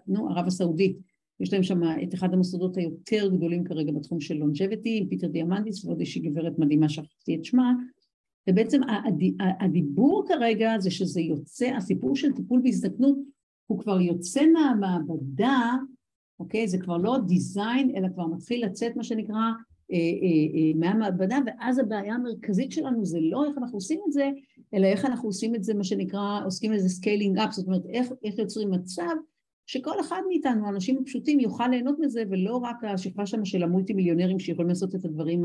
נו, ערב הסעודית, יש להם שם את אחד המוסדות היותר גדולים כרגע בתחום של longevity, עם פיטר דיאמנדיס ועוד איזושהי גברת מדהימה שכחתי את שמה, ובעצם הדיבור כרגע זה שזה יוצא, הסיפור של טיפול בהזדקנות הוא כבר יוצא מהמעבדה, אוקיי? זה כבר לא design, אלא כבר מתחיל לצאת מה שנקרא אה, אה, אה, מהמעבדה, ואז הבעיה המרכזית שלנו זה לא איך אנחנו עושים את זה, אלא איך אנחנו עושים את זה, מה שנקרא, עוסקים בזה scaling up, זאת אומרת, איך, איך יוצרים מצב שכל אחד מאיתנו, האנשים הפשוטים, יוכל ליהנות מזה, ולא רק השכבה שם של המולטי מיליונרים שיכולים לעשות את הדברים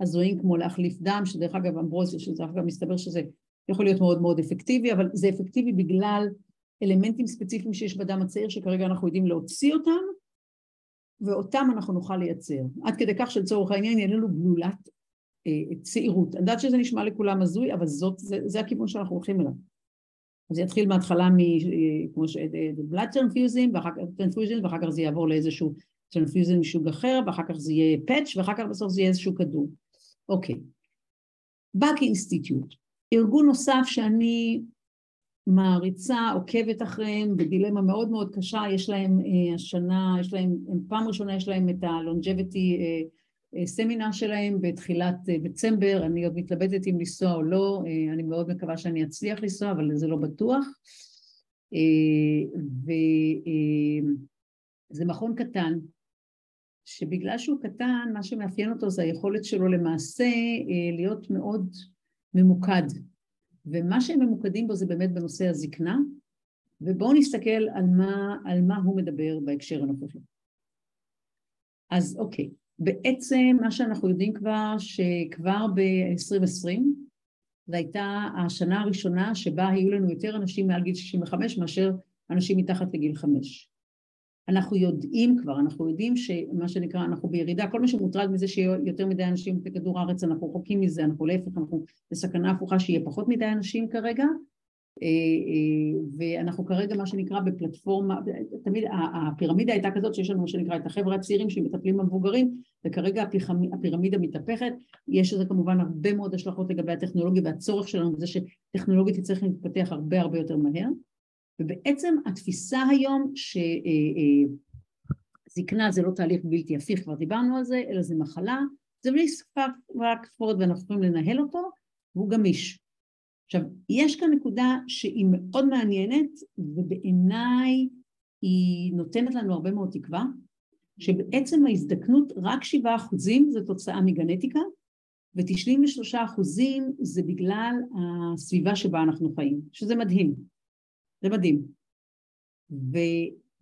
ההזויים כמו להחליף דם, שדרך אגב אמברוזיה, שזה אגב מסתבר שזה יכול להיות מאוד מאוד אפקטיבי, אבל זה אפקטיבי בגלל אלמנטים ספציפיים שיש בדם הצעיר, שכרגע אנחנו יודעים להוציא אותם, ואותם אנחנו נוכל לייצר. עד כדי כך שלצורך העניין יהיה לנו גלולת אה, צעירות. אני יודעת שזה נשמע לכולם הזוי, אבל זאת, זה, זה הכיוון שאנחנו הולכים אליו. זה יתחיל מההתחלה מ... אה, ש... אה, blood transfusion, ואחר כך זה יעבור לאיזשהו transfusion מסוג אחר, ואחר כך זה יהיה patch, ואחר כך בסוף זה יהיה איזשהו כדור. אוקיי. באק אינסטיטוט, ארגון נוסף שאני מעריצה, עוקבת אחריהם בדילמה מאוד מאוד קשה, יש להם אה, השנה, יש להם, פעם ראשונה יש להם את ה-longevity אה, אה, סמינר שלהם בתחילת אה, דצמבר, אני עוד מתלבטת אם לנסוע או לא, אה, אני מאוד מקווה שאני אצליח לנסוע, אבל זה לא בטוח. אה, וזה אה, מכון קטן, שבגלל שהוא קטן, מה שמאפיין אותו זה היכולת שלו למעשה אה, להיות מאוד ממוקד. ומה שהם ממוקדים בו זה באמת בנושא הזקנה, ובואו נסתכל על מה, על מה הוא מדבר בהקשר הנוכחי. אז אוקיי, בעצם מה שאנחנו יודעים כבר, שכבר ב-2020, זו הייתה השנה הראשונה שבה היו לנו יותר אנשים מעל גיל 65 מאשר אנשים מתחת לגיל 5. אנחנו יודעים כבר, אנחנו יודעים שמה שנקרא, אנחנו בירידה, כל מי שמוטרד מזה שיהיו יותר מדי אנשים בכדור הארץ, אנחנו רחוקים מזה, אנחנו להפך, אנחנו בסכנה הפוכה שיהיה פחות מדי אנשים כרגע, אה, אה, ואנחנו כרגע מה שנקרא בפלטפורמה, תמיד הפירמידה הייתה כזאת שיש לנו מה שנקרא את החבר'ה הצעירים שמטפלים במבוגרים, וכרגע הפירמידה מתהפכת, יש לזה כמובן הרבה מאוד השלכות לגבי הטכנולוגיה והצורך שלנו בזה שטכנולוגיה תצטרך להתפתח הרבה הרבה יותר מהר. ובעצם התפיסה היום שזקנה אה, אה, זה לא תהליך בלתי הפיך, כבר דיברנו על זה, אלא זה מחלה, זה בלי ספק רק פורד ואנחנו יכולים לנהל אותו, והוא גמיש. עכשיו, יש כאן נקודה שהיא מאוד מעניינת, ובעיניי היא נותנת לנו הרבה מאוד תקווה, שבעצם ההזדקנות רק שבעה אחוזים זה תוצאה מגנטיקה, ו-93 אחוזים זה בגלל הסביבה שבה אנחנו חיים, שזה מדהים. זה מדהים.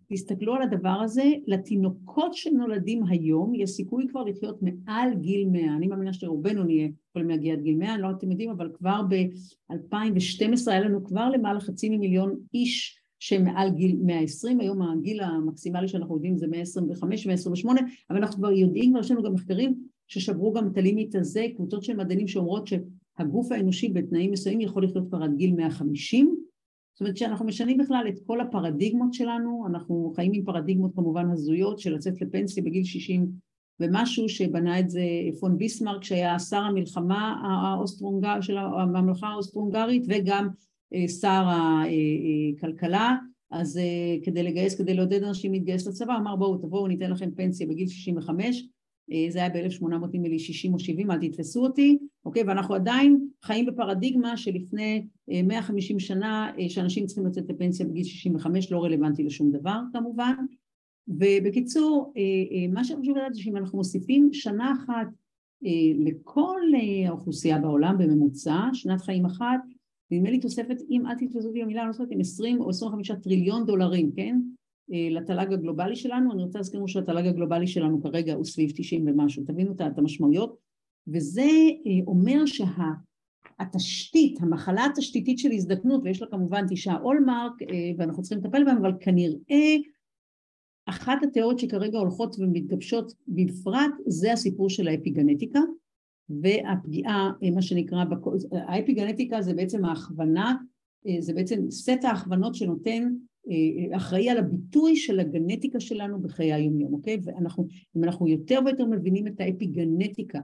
ותסתכלו על הדבר הזה, לתינוקות שנולדים היום יש סיכוי כבר לחיות מעל גיל 100, אני מאמינה שרובנו נהיה יכולים להגיע עד גיל 100, אני לא יודעת אם אתם יודעים, אבל כבר ב-2012 היה לנו כבר למעלה חצי ממיליון איש שהם מעל גיל 120, היום הגיל המקסימלי שאנחנו יודעים זה 125 128, אבל אנחנו כבר יודעים, כבר יש לנו גם מחקרים ששברו גם את ה limit הזה, קבוצות של מדענים שאומרות שהגוף האנושי בתנאים מסוימים יכול לחיות כבר עד גיל 150, זאת אומרת שאנחנו משנים בכלל את כל הפרדיגמות שלנו, אנחנו חיים עם פרדיגמות כמובן הזויות של לצאת לפנסיה בגיל 60 ומשהו שבנה את זה פון ביסמרק שהיה שר המלחמה האוסטרו-הונגר, של הממלכה האוסטרו-הונגרית וגם אה, שר הכלכלה אז אה, כדי לגייס, כדי לעודד אנשים להתגייס לצבא, אמר בואו תבואו ניתן לכם פנסיה בגיל 65 אה, זה היה ב-1800 נדמה לי 60 או 70, אל תתפסו אותי, אוקיי? ואנחנו עדיין חיים בפרדיגמה שלפני 150 שנה שאנשים צריכים לצאת לפנסיה בגיל 65 לא רלוונטי לשום דבר כמובן ובקיצור, אה, אה, מה שחשוב לדעת זה שאם אנחנו מוסיפים שנה אחת אה, לכל האוכלוסייה בעולם בממוצע, שנת חיים אחת, נדמה לי תוספת, אם אל תתפסו אותי במילה, זוכרת אם 20 או 25 טריליון דולרים, כן? לתל"ג הגלובלי שלנו, אני רוצה להזכיר שהתל"ג הגלובלי שלנו כרגע הוא סביב 90 ומשהו, תבינו את המשמעויות, וזה אומר שהתשתית, המחלה התשתיתית של הזדקנות, ויש לה כמובן תשעה אולמרק, ואנחנו צריכים לטפל בהם, אבל כנראה אחת התיאוריות שכרגע הולכות ומתגבשות בפרט זה הסיפור של האפיגנטיקה והפגיעה, מה שנקרא, האפיגנטיקה זה בעצם ההכוונה, זה בעצם סט ההכוונות שנותן, אחראי על הביטוי של הגנטיקה שלנו בחיי היומיום, אוקיי? ואנחנו, אם אנחנו יותר ויותר מבינים את האפיגנטיקה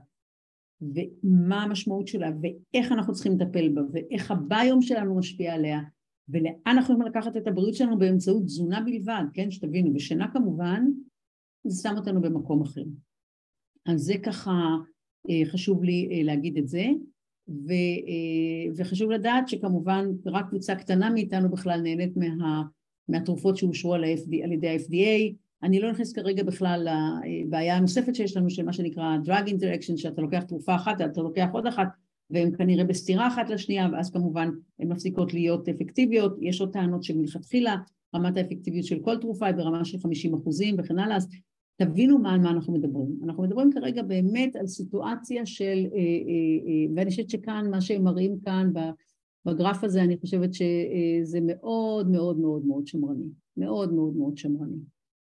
ומה המשמעות שלה ואיך אנחנו צריכים לטפל בה ואיך הביום שלנו משפיע עליה ולאן אנחנו יכולים לקחת את הבריאות שלנו באמצעות תזונה בלבד, כן, שתבינו, ושינה כמובן, זה שם אותנו במקום אחר. אז זה ככה אה, חשוב לי אה, להגיד את זה, ו, אה, וחשוב לדעת שכמובן רק קבוצה קטנה מאיתנו בכלל נהנית מה, מהתרופות שאושרו על, על ידי ה-FDA, אני לא נכנס כרגע בכלל לבעיה הנוספת שיש לנו של מה שנקרא drug interaction, שאתה לוקח תרופה אחת, אתה לוקח עוד אחת, והן כנראה בסתירה אחת לשנייה, ואז כמובן הן מפסיקות להיות אפקטיביות. יש עוד טענות שמלכתחילה רמת האפקטיביות של כל תרופה היא ברמה של 50 אחוזים וכן הלאה, אז תבינו מה, על מה אנחנו מדברים. אנחנו מדברים כרגע באמת על סיטואציה של, אה, אה, אה, ואני חושבת שכאן, מה שהם מראים כאן בגרף הזה, אני חושבת שזה מאוד מאוד מאוד מאוד שמרני. מאוד מאוד מאוד שמרני.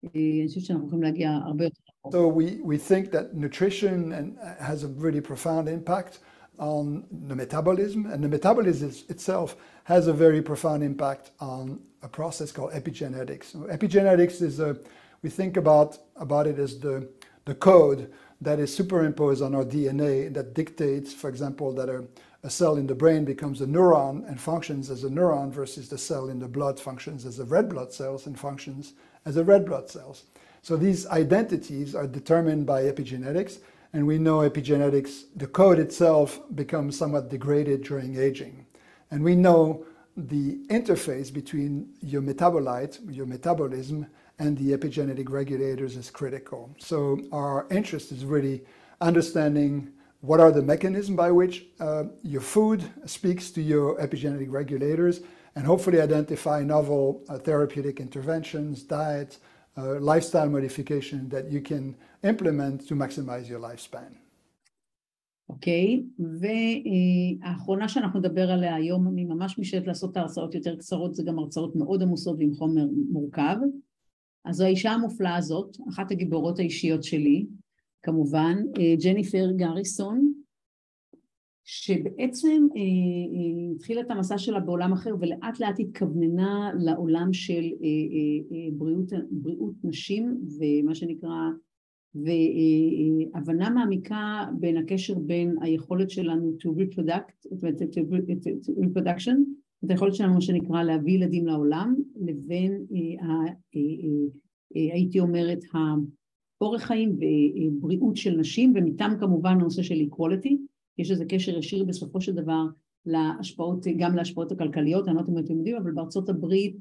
אני חושבת שאנחנו יכולים להגיע הרבה יותר רחוק. So we, we think that nutrition has a really profound impact. on the metabolism, and the metabolism itself has a very profound impact on a process called epigenetics. So epigenetics is a, we think about, about it as the, the code that is superimposed on our DNA that dictates, for example, that a, a cell in the brain becomes a neuron and functions as a neuron versus the cell in the blood functions as a red blood cells and functions as a red blood cells. So these identities are determined by epigenetics and we know epigenetics, the code itself becomes somewhat degraded during aging. And we know the interface between your metabolite, your metabolism, and the epigenetic regulators is critical. So our interest is really understanding what are the mechanisms by which uh, your food speaks to your epigenetic regulators and hopefully identify novel uh, therapeutic interventions, diets, uh, lifestyle modification that you can implement to maximize your lifespan. אוקיי, okay, והאחרונה שאנחנו נדבר עליה היום, אני ממש משתדלת לעשות את ההרצאות יותר קצרות, זה גם הרצאות מאוד עמוסות ועם חומר מורכב. אז האישה המופלאה הזאת, אחת הגיבורות האישיות שלי, כמובן, אה, ג'ניפר גריסון, שבעצם אה, אה, התחילה את המסע שלה בעולם אחר ולאט לאט התכווננה לעולם של בריאות, בריאות נשים ומה שנקרא והבנה מעמיקה בין הקשר בין היכולת שלנו to reproduct, to reproduction, את היכולת שלנו מה שנקרא להביא ילדים לעולם, לבין הייתי אומרת האורח חיים ובריאות של נשים ומטעם כמובן הנושא של equality, יש לזה קשר ישיר בסופו של דבר להשפעות, גם להשפעות הכלכליות, אני לא יודעת אם אתם יודעים, אבל בארצות הברית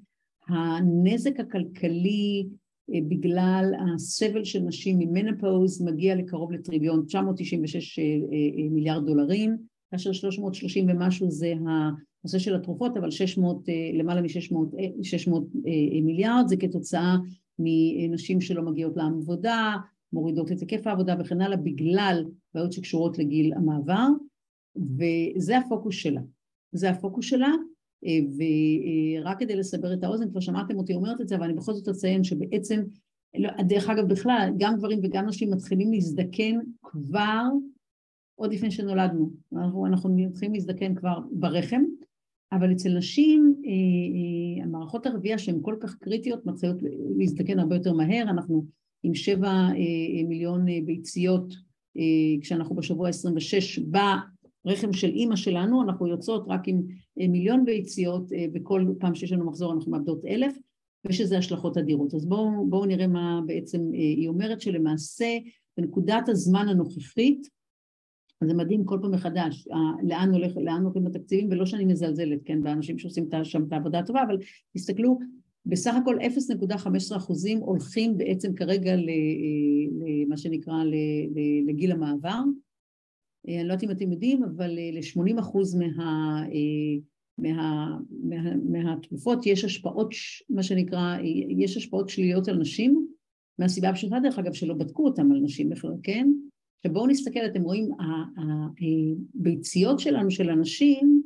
הנזק הכלכלי אה, בגלל הסבל של נשים ממנופוז מגיע לקרוב לטריליון 996 אה, אה, מיליארד דולרים, כאשר 330 ומשהו זה הנושא של התרופות, אבל 600, למעלה מ-600 מיליארד זה כתוצאה מנשים שלא מגיעות לעבודה, מורידות את היקף העבודה וכן הלאה, בגלל בעיות שקשורות לגיל המעבר, וזה הפוקוס שלה. זה הפוקוס שלה, אה, ורק כדי לסבר את האוזן, כבר שמעתם אותי אומרת את זה, אבל אני בכל זאת אציין שבעצם, לא, דרך אגב בכלל, גם גברים וגם נשים מתחילים להזדקן כבר עוד לפני שנולדנו. אנחנו, מתחילים להזדקן כבר ברחם, אבל אצל נשים המערכות הרבייה שהן כל כך קריטיות מתחילות להזדקן הרבה יותר מהר, אנחנו עם שבע מיליון ביציות כשאנחנו בשבוע 26 ברחם של אימא שלנו, אנחנו יוצאות רק עם מיליון ביציות וכל פעם שיש לנו מחזור אנחנו מאבדות אלף ויש לזה השלכות אדירות. אז בואו בוא נראה מה בעצם היא אומרת שלמעשה בנקודת הזמן הנוכחית זה מדהים כל פעם מחדש, לאן הולך, לאן הולכים בתקציבים, ולא שאני מזלזלת, כן, באנשים שעושים שם את העבודה הטובה, אבל תסתכלו, בסך הכל 0.15 אחוזים הולכים בעצם כרגע למה שנקרא לגיל המעבר. אני לא יודעת אם אתם יודעים, אבל ל-80 אחוז מה, מה, מה, מהתקופות יש השפעות, מה שנקרא, יש השפעות שליליות על נשים, מהסיבה הפשוטה דרך אגב שלא בדקו אותם על נשים בכלל, כן? עכשיו בואו נסתכל, אתם רואים, הביציות שלנו, של הנשים,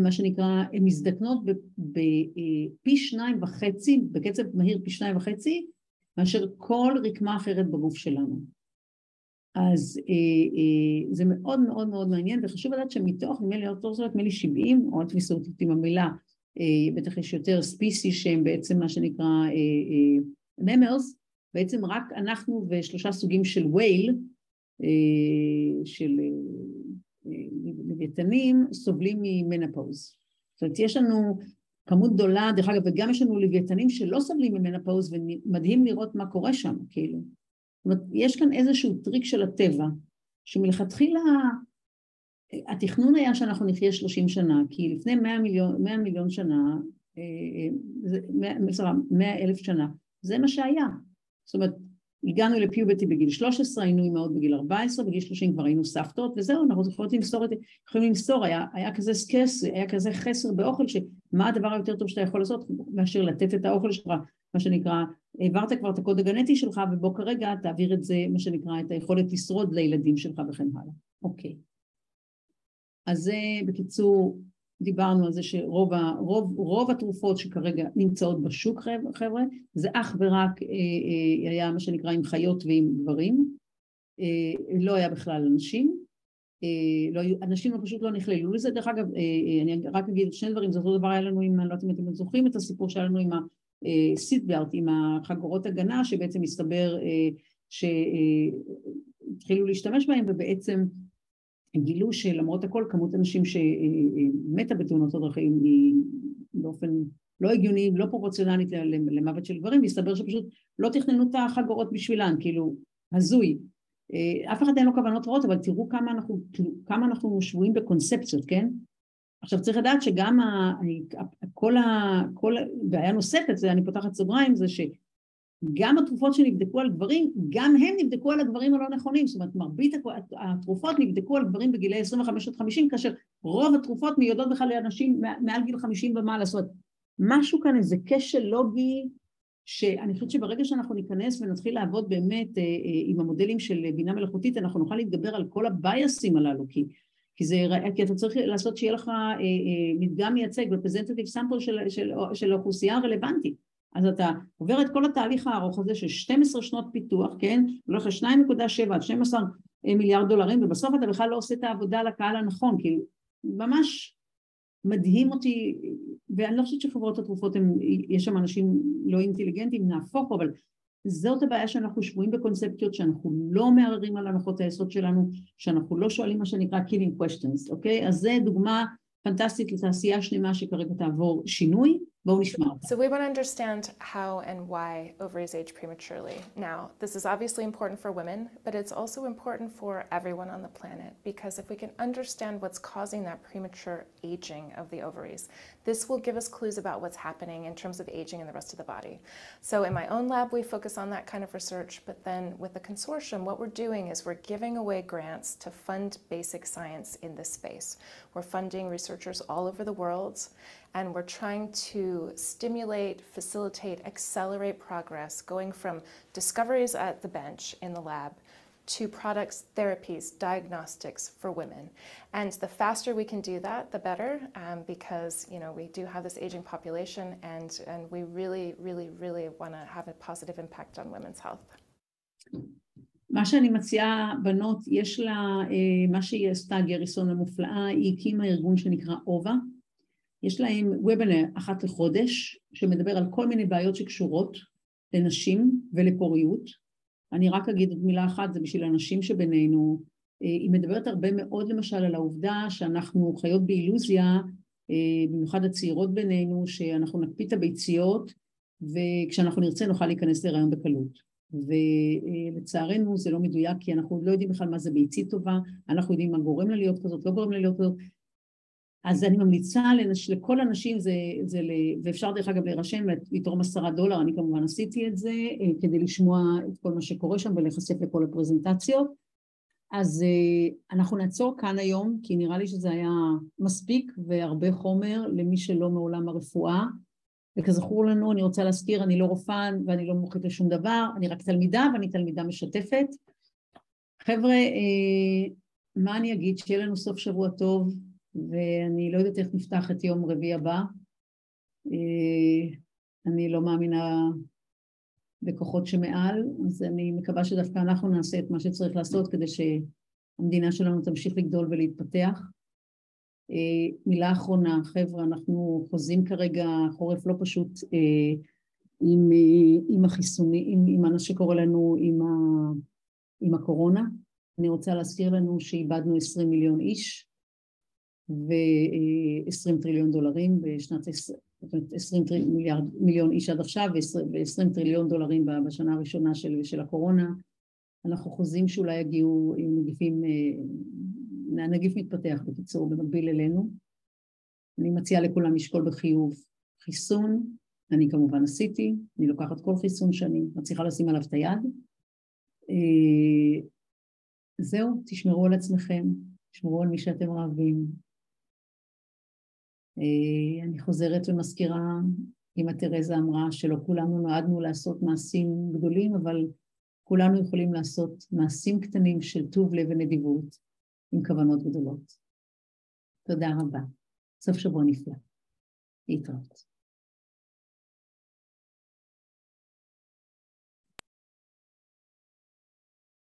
מה שנקרא, הן מזדקנות בפי שניים וחצי, בקצב מהיר פי שניים וחצי, מאשר כל רקמה אחרת בגוף שלנו. אז זה מאוד מאוד מאוד מעניין, וחשוב לדעת שמתוך, נדמה לי, נדמה לי 70, או אל תפיסו אותי עם המילה, בטח יש יותר ספיסי שהם בעצם מה שנקרא ממרס, בעצם רק אנחנו ושלושה סוגים של וייל, של לוויתנים סובלים ממנפאוז. זאת אומרת, יש לנו כמות גדולה, דרך אגב, וגם יש לנו לוויתנים שלא סובלים מ menopause, ומדהים לראות מה קורה שם, כאילו. זאת אומרת, יש כאן איזשהו טריק של הטבע, שמלכתחילה התכנון היה שאנחנו נחיה 30 שנה, כי לפני 100 מיליון, 100 מיליון שנה, 100, 100 אלף שנה, זה מה שהיה. זאת אומרת, הגענו ל puberty בגיל 13, היינו אימהות בגיל 14, בגיל 30 כבר היינו סבתות, וזהו, אנחנו יכולים למסור את זה, יכולים למסור, היה, היה כזה סקס, היה כזה חסר באוכל, שמה הדבר היותר טוב שאתה יכול לעשות מאשר לתת את האוכל שלך, מה שנקרא, העברת כבר את הקוד הגנטי שלך, ובוא כרגע תעביר את זה, מה שנקרא, את היכולת לשרוד לילדים שלך וכן הלאה. אוקיי. אז זה בקיצור דיברנו על זה שרוב רוב, רוב התרופות שכרגע נמצאות בשוק חבר'ה זה אך ורק אה, אה, היה מה שנקרא עם חיות ועם גברים. אה, לא היה בכלל אנשים. לא, אנשים פשוט לא נכללו לזה. דרך אגב אני רק אגיד שני דברים. זה אותו דבר היה לנו עם אני לא יודעת אם אתם זוכרים את הסיפור שהיה לנו עם הסיטבלט עם החגורות הגנה שבעצם הסתבר שהתחילו להשתמש בהם ובעצם גילו שלמרות הכל כמות אנשים שמתה בתאונות הדרכים היא באופן לא הגיוני, לא פרופורציונלית למוות של גברים, והסתבר שפשוט לא תכננו את החגורות בשבילן, כאילו, הזוי. אף אחד אין לו כוונות רעות, אבל תראו כמה אנחנו, כמה אנחנו שבויים בקונספציות, כן? עכשיו צריך לדעת שגם ה, כל ה... כל בעיה נוספת, זה אני פותחת סוגריים, זה ש... גם התרופות שנבדקו על גברים, גם הם נבדקו על הגברים הלא נכונים, זאת אומרת מרבית התרופות נבדקו על גברים בגילי 25 עד 50, כאשר רוב התרופות מיועדות בכלל לאנשים מעל גיל 50 ומעלה, זאת אומרת משהו כאן, איזה כשל לוגי, שאני חושבת שברגע שאנחנו ניכנס ונתחיל לעבוד באמת אה, אה, עם המודלים של בינה מלאכותית, אנחנו נוכל להתגבר על כל הבייסים הללו, כי, כי, זה, כי אתה צריך לעשות שיהיה לך אה, מדגם מייצג, representative sample של, של, של האוכלוסייה הרלוונטית. אז אתה עובר את כל התהליך הארוך הזה של 12 שנות פיתוח, כן? הולך ל-2.7 עד 12 מיליארד דולרים, ובסוף אתה בכלל לא עושה את העבודה לקהל הנכון, כאילו, ממש מדהים אותי, ואני לא חושבת שחברות התרופות, הם, יש שם אנשים לא אינטליגנטים, נהפוך, אבל זאת הבעיה שאנחנו שבויים בקונספציות, שאנחנו לא מערערים על הנחות היסוד שלנו, שאנחנו לא שואלים מה שנקרא killing questions, אוקיי? אז זה דוגמה פנטסטית לתעשייה שלמה שכרגע תעבור שינוי, So we want to understand how and why ovaries age prematurely. Now, this is obviously important for women, but it's also important for everyone on the planet because if we can understand what's causing that premature aging of the ovaries, this will give us clues about what's happening in terms of aging in the rest of the body. So in my own lab, we focus on that kind of research, but then with the consortium, what we're doing is we're giving away grants to fund basic science in this space. We're funding researchers all over the world, and we're trying to stimulate, facilitate, accelerate progress, going from discoveries at the bench in the lab to products, therapies, diagnostics for women. And the faster we can do that, the better, um, because you know we do have this aging population, and and we really, really, really want to have a positive impact on women's health. מה שאני מציעה, בנות, יש לה, מה שהיא עשתה, גריסון המופלאה, היא הקימה ארגון שנקרא אובה, יש להם וובינר אחת לחודש, שמדבר על כל מיני בעיות שקשורות לנשים ולפוריות. אני רק אגיד עוד מילה אחת, זה בשביל הנשים שבינינו. היא מדברת הרבה מאוד למשל על העובדה שאנחנו חיות באילוזיה, במיוחד הצעירות בינינו, שאנחנו נקפיא את הביציות וכשאנחנו נרצה נוכל להיכנס להיריון בקלות. ולצערנו זה לא מדויק כי אנחנו לא יודעים בכלל מה זה ביצית טובה, אנחנו יודעים מה גורם לה להיות כזאת, לא גורם לה להיות כזאת. אז אני ממליצה לנש... לכל הנשים, זה, זה ל... ואפשר דרך אגב להירשם, לתרום עשרה דולר, אני כמובן עשיתי את זה, כדי לשמוע את כל מה שקורה שם ולהיחשף לכל הפרזנטציות. אז אנחנו נעצור כאן היום, כי נראה לי שזה היה מספיק והרבה חומר למי שלא מעולם הרפואה. וכזכור לנו, אני רוצה להזכיר, אני לא רופאה ואני לא מומחית לשום דבר, אני רק תלמידה ואני תלמידה משתפת. חבר'ה, מה אני אגיד? שיהיה לנו סוף שבוע טוב, ואני לא יודעת איך נפתח את יום רביעי הבא. אני לא מאמינה בכוחות שמעל, אז אני מקווה שדווקא אנחנו נעשה את מה שצריך לעשות כדי שהמדינה שלנו תמשיך לגדול ולהתפתח. מילה אחרונה, חבר'ה, אנחנו חוזים כרגע חורף לא פשוט עם, עם החיסונים, עם, עם מה שקורה לנו עם, ה, עם הקורונה. אני רוצה להזכיר לנו שאיבדנו 20 מיליון איש ו-20 טריליון דולרים בשנת 20 מיליארד, מיליון איש עד עכשיו ו-20 טריליון דולרים בשנה הראשונה של, של הקורונה. אנחנו חוזים שאולי יגיעו עם נגיפים הנגיף מתפתח בקיצור במקביל אלינו. אני מציעה לכולם לשקול בחיוב חיסון, אני כמובן עשיתי, אני לוקחת כל חיסון שאני מצליחה לשים עליו את היד. זהו, תשמרו על עצמכם, תשמרו על מי שאתם אוהבים. אני חוזרת ומזכירה, אמא תרזה אמרה שלא כולנו נועדנו לעשות מעשים גדולים, אבל כולנו יכולים לעשות מעשים קטנים של טוב לב ונדיבות. עם כוונות גדולות. תודה רבה. סוף שבוע נפלא. להתראות.